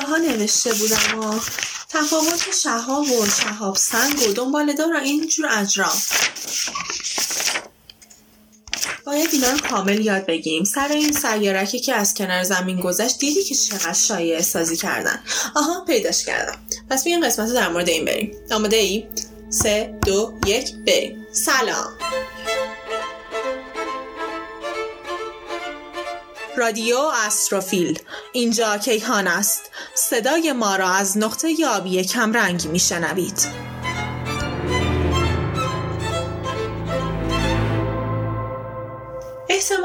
جاها نوشته بودم و تفاوت شهاب و شهاب سنگ و دنبال دار اینجور اجرام باید اینا رو کامل یاد بگیریم. سر این سیارکی که از کنار زمین گذشت دیدی که چقدر شایع سازی کردن. آها پیداش کردم. پس بیاین قسمت در مورد این بریم. آماده ای؟ سه دو یک بریم. سلام. رادیو استروفیل اینجا کیهان است. صدای ما را از نقطه یابی کمرنگ میشنوید.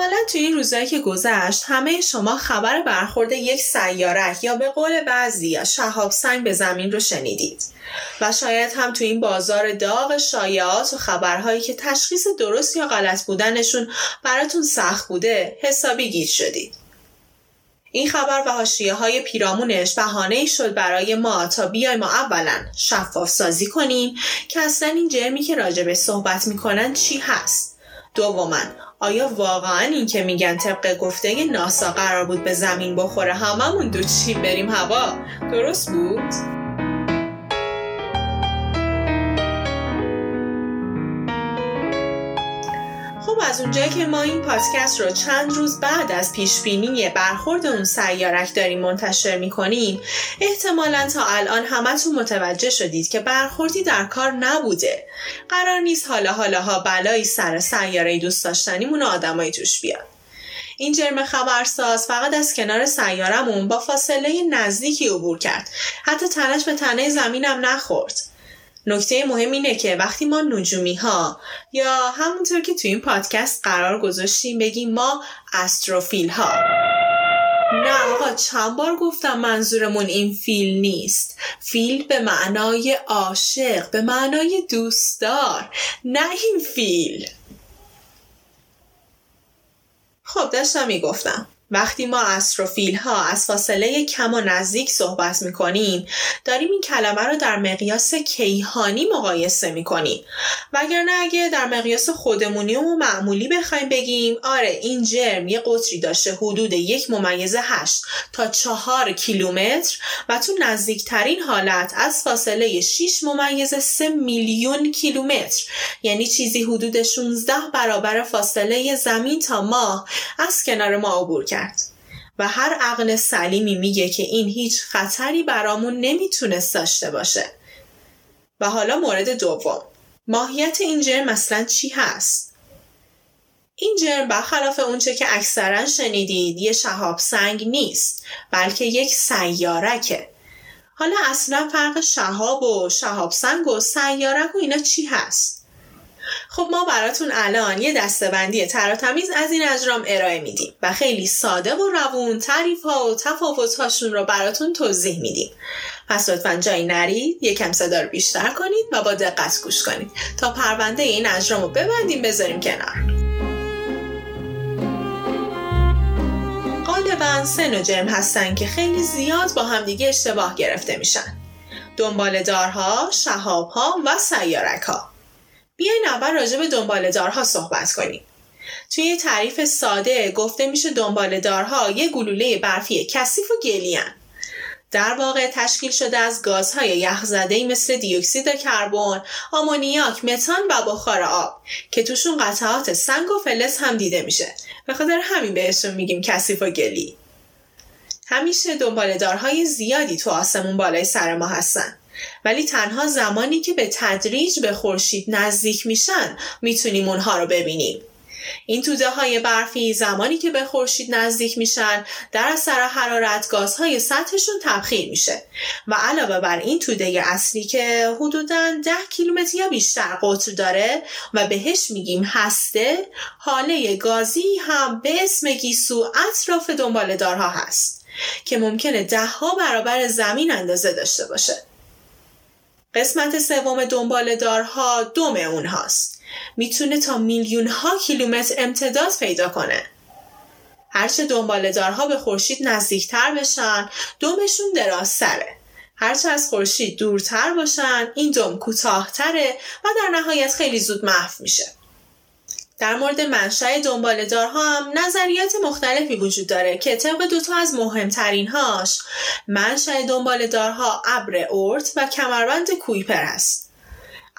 احتمالا توی این روزایی که گذشت همه شما خبر برخورد یک سیارک یا به قول بعضی یا شهاب سنگ به زمین رو شنیدید. و شاید هم توی این بازار داغ شایعات و خبرهایی که تشخیص درست یا غلط بودنشون براتون سخت بوده حسابی گیر شدید. این خبر و حاشیه های پیرامونش بهانه شد برای ما تا بیایم ما اولا شفاف سازی کنیم که اصلا این جرمی که راجبه صحبت می‌کنن چی هست؟ دوما آیا واقعا این که میگن طبق گفته ناسا قرار بود به زمین بخوره هممون دو چی بریم هوا درست بود؟ از اونجایی که ما این پادکست رو چند روز بعد از پیشبینی برخورد اون سیارک داریم منتشر می‌کنیم احتمالا تا الان همتون متوجه شدید که برخوردی در کار نبوده. قرار نیست حالا حالاها بلایی سر سیاره دوست داشتنیمون آدمایی توش بیاد این جرم خبرساز فقط از کنار سیارمون با فاصله نزدیکی عبور کرد. حتی تنش به تنه زمینم نخورد. نکته مهم اینه که وقتی ما نجومی ها یا همونطور که تو این پادکست قرار گذاشتیم بگیم ما استروفیل ها نه آقا چند بار گفتم منظورمون این فیل نیست. فیل به معنای عاشق به معنای دوستدار. نه این فیل. خب داشتم می‌گفتم. وقتی ما استروفیل ها از فاصله کم و نزدیک صحبت می کنیم داریم این کلمه رو در مقیاس کیهانی مقایسه می کنیم وگرنه اگه در مقیاس خودمونی و معمولی بخوایم بگیم آره این جرم یه قطری داشته حدود یک ممیز هشت تا چهار کیلومتر و تو نزدیکترین حالت از فاصله 6 ممیز 3 میلیون کیلومتر. یعنی چیزی حدود 16 برابر فاصله زمین تا ماه از کنار ما عبور کرد. و هر عقل سلیمی میگه که این هیچ خطری برامون نمی‌تونست داشته باشه و حالا مورد دوم ماهیت این جرم مثلا چی هست؟ این جرم برخلاف اونچه که اکثرا شنیدید یه شهاب سنگ نیست بلکه یک سیارکه حالا اصلا فرق شهاب و شهاب سنگ و سیارک و اینا چی هست؟ خب ما براتون الان یه دستبندی تمیز از این اجرام ارائه میدیم و خیلی ساده و روون تعریف ها و تفاوت هاشون رو براتون توضیح میدیم. پس لطفا جایی نرید یکم صدا رو بیشتر کنید و با دقت گوش کنید. تا پرونده این اجرام رو ببندیم بذاریم کنار. غالبا سه نوع جرم هستن که خیلی زیاد با همدیگه اشتباه گرفته میشن. دنبال دارها، شهابها و سیارک ها بیاین اول راجع به دنبال دارها صحبت کنیم. توی یه تعریف ساده گفته میشه دنبال دارها یه گلوله برفی کثیف و گلیان. در واقع تشکیل شده از گازهای یخزده مثل دیوکسید کربن، آمونیاک، متان و بخار آب که توشون قطعات سنگ و فلز هم دیده میشه. به خاطر همین بهشون میگیم کثیف و گلی. همیشه دنبالدارهای زیادی تو آسمون بالای سر ما هستن. ولی تنها زمانی که به تدریج به خورشید نزدیک میشن می‌تونیم اونها رو ببینیم. این توده های برفی زمانی که به خورشید نزدیک میشن در اثر حرارت گازهای سطحشون تبخیر میشه. و علاوه بر این توده اصلی که حدودا 10 کیلومتر یا بیشتر قطر داره و بهش میگیم هسته حاله گازی هم به اسم گیسو اطراف دنبالدارها هست که ممکنه دهها برابر زمین اندازه داشته باشه. قسمت سوم دنبال دارها دوم اونهاست. می‌تونه تا میلیون ها کیلومتر امتداد پیدا کنه. هرچه دنبال دارها به خورشید نزدیکتر بشن دومشون درازتره. هرچه از خورشید دورتر باشن این دوم کوتاهتره و در نهایت خیلی زود محو میشه. در مورد منشأ دنبالدارها هم نظریات مختلفی وجود داره که طبق دوتا از مهمترین هاش منشأ دنبالدارها ابر اورت و کمربند کویپر هست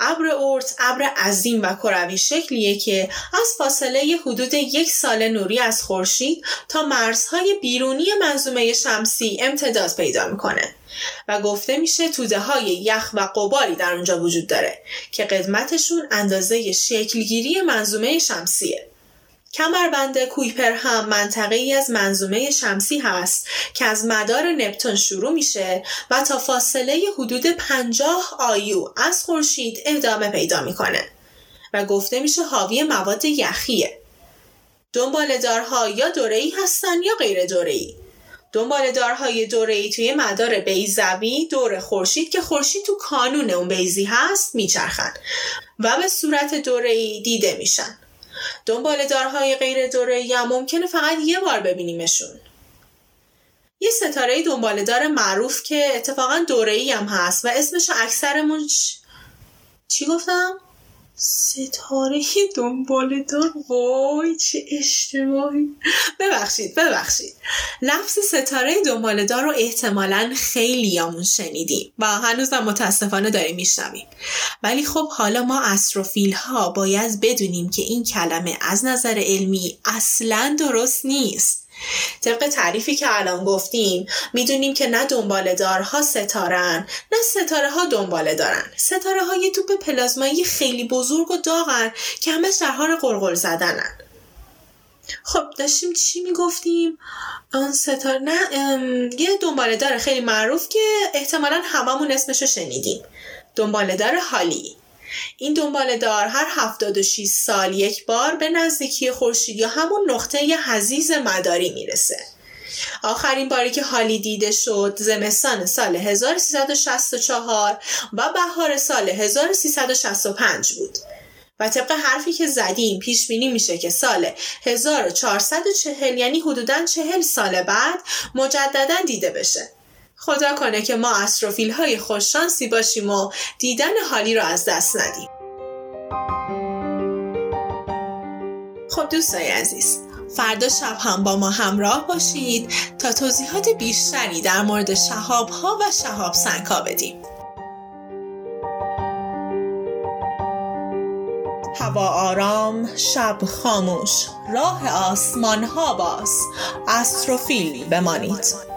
ابر اورت ابر عظیم و کروی شکلیه که از فاصله حدود یک سال نوری از خورشید تا مرزهای بیرونی منظومه شمسی امتداد پیدا می‌کنه. و گفته میشه توده های یخ و قباری در اونجا وجود داره که قدمتشون اندازه شکلگیری منظومه شمسیه. کمربند کویپر هم منطقه ای از منظومه شمسی هست که از مدار نپتون شروع میشه و تا فاصله حدود 50 آیو از خورشید ادامه پیدا می‌کنه و گفته میشه حاوی مواد یخیه. دنبالدارها یا دوره‌ای هستن یا غیر دوره‌ای. دنبالدارهای دوره‌ای توی مدار بیزوی دور خورشید که خورشید تو کانون اون بیزی هست میچرخن و به صورت دوره‌ای دیده میشن. دنبالدارهای غیر دوره ممکنه فقط یه بار ببینیمشون یه ستاره دنبالدار معروف که اتفاقا دوره هم هست و اسمش اکثرمون چی گفتم؟ ستاره دنبالدار وای چه اشتباهی. ببخشید ببخشید. لفظ ستاره دنبالدار رو احتمالا خیلی یامون شنیدیم و هنوزم متاسفانه داریم میشنویم. ولی خب حالا ما استروفیل ها باید بدونیم که این کلمه از نظر علمی اصلا درست نیست. طبق تعریفی که الان گفتیم می‌دونیم که نه دنباله دارها ستارن نه ستاره ها دنباله دارن. ستاره های توپ پلازمایی خیلی بزرگ و داغن که در حال قرقل زدنن. خب داشتیم چی می‌گفتیم؟ آن ستاره نه یه دنباله دار خیلی معروف که احتمالا هممون اسمشو شنیدیم. دنباله دار حالی. این دنبالدار هر 76 سال یک بار به نزدیکی خورشید یا همون نقطه حزیز مداری می‌رسه. آخرین باری که حالی دیده شد زمستان سال 1364 و بهار سال 1365 بود. و طبق حرفی که زدیم پیش بینی میشه که سال 1440 یعنی حدودا 40 سال بعد مجددا دیده بشه. خدا کنه که ما استروفیل های خوششانسی باشیم و دیدن حالی رو از دست ندیم. خب دوستای عزیز فردا شب هم با ما همراه باشید تا توضیحات بیشتری در مورد شهاب ها و شهاب سنگا بدیم. هوا آرام شب خاموش راه آسمان ها باز. استروفیل بمانید.